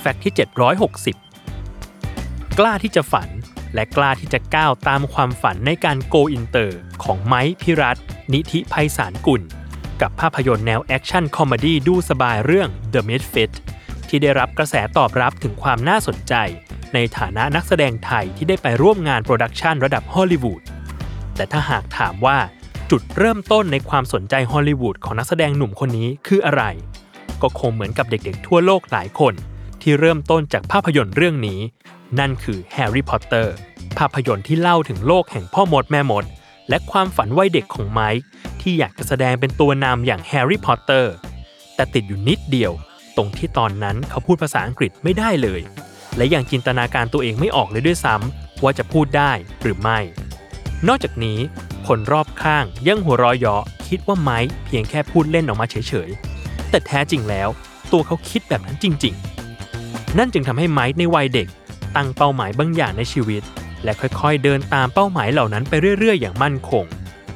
Fact ที่ 760 กล้าที่จะฝันและกล้าที่จะก้าวตามความฝันในการ go inter ของไมค์ พิรัชต์ นิธิไพศาลกุล กับภาพยนตร์แนว action comedy ดูสบายเรื่อง The Misfits ที่ได้รับกระแสตอบรับถึงความน่าสนใจ ในฐานะนักแสดงไทยที่ได้ไปร่วมงาน production ระดับฮอลลีวูดแต่ถ้าหากถามว่าจุดเริ่มต้นในความสนใจฮอลลีวูดของนักแสดงหนุ่มคนนี้คืออะไร ก็คงเหมือนกับเด็กๆทั่วโลกหลายคน ที่เริ่มต้นจากภาพยนตร์เรื่องนี้ นั่นคือแฮร์รี่พอตเตอร์ภาพยนตร์ที่เล่าถึงโลกแห่งพ่อมดแม่มด และความฝันวัยเด็กของไมค์ที่อยากจะแสดงเป็นตัวนำอย่างแฮร์รี่พอตเตอร์แต่ติดอยู่นิดเดียว ตรงที่ตอนนั้นเขาพูดภาษาอังกฤษไม่ได้เลย และยังจินตนาการตัวเองไม่ออกเลยด้วยซ้ำว่าจะพูดได้หรือไม่ นอกจากนี้ คนรอบข้างยังหัวเราะเยาะคิดว่าไมค์เพียงแค่พูดเล่นออกมาเฉยๆแต่แท้จริงแล้ว ตัวเขาคิดแบบนั้นจริง ๆ นั่นจึงทำให้ไมค์ในวัยเด็ก ตั้งเป้าหมายบางอย่างในชีวิต และค่อยๆ เดินตามเป้าหมายเหล่านั้นไปเรื่อยๆ อย่างมั่นคง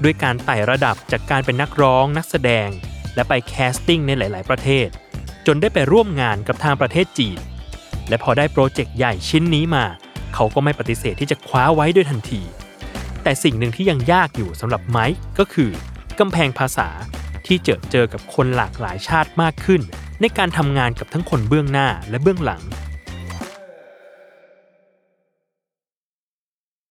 ด้วยการไต่ระดับจากการเป็นนักร้อง นักแสดง และไป casting ในหลาย ๆ ประเทศ จนได้ไปร่วมงานกับทางประเทศจีน และพอได้โปรเจกต์ใหญ่ชิ้นนี้มา เขาก็ไม่ปฏิเสธที่จะคว้าไว้ด้วยทันที แต่สิ่งหนึ่งที่ยังยากอยู่สำหรับไมค์ก็คือกำแพงภาษา ที่เจอเจอกับคนหลากหลายชาติมากขึ้น ในการทำงานกับทั้งคนเบื้องหน้าและเบื้องหลัง